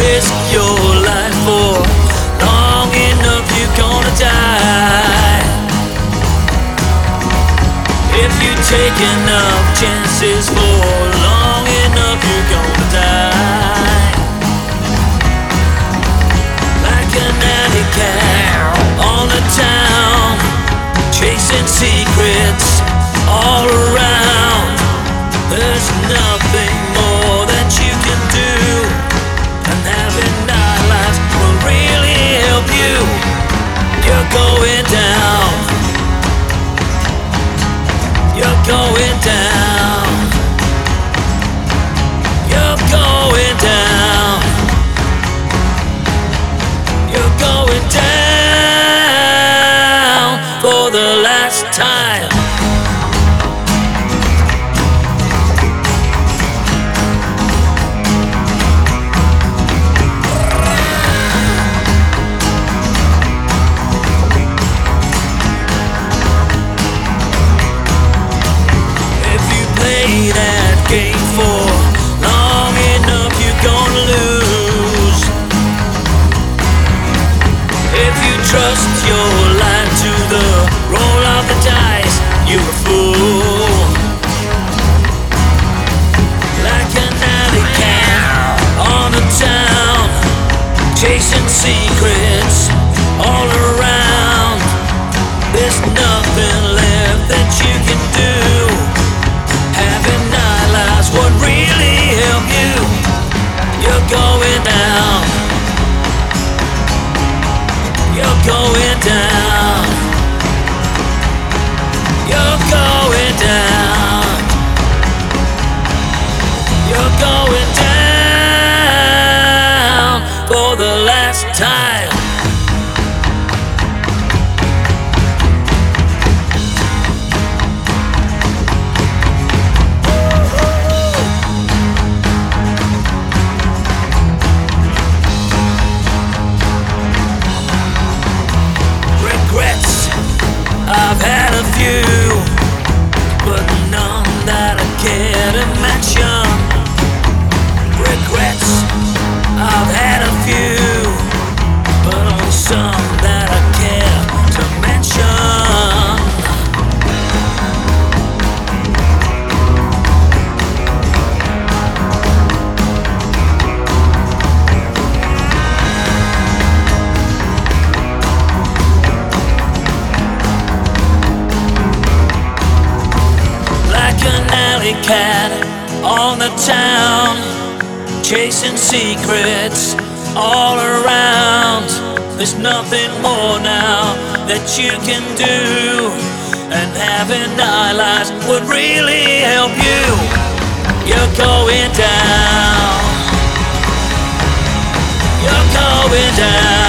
risk your life for long enough, you're gonna die. If you take enough chances for going down. You're going down. You're going down. You're going down for the last time. trust your line to the roll of the dice. You're a fool. cat on the town, chasing secrets all around. There's nothing more now that you can do, and having allies would really help you. You're going down. You're going down.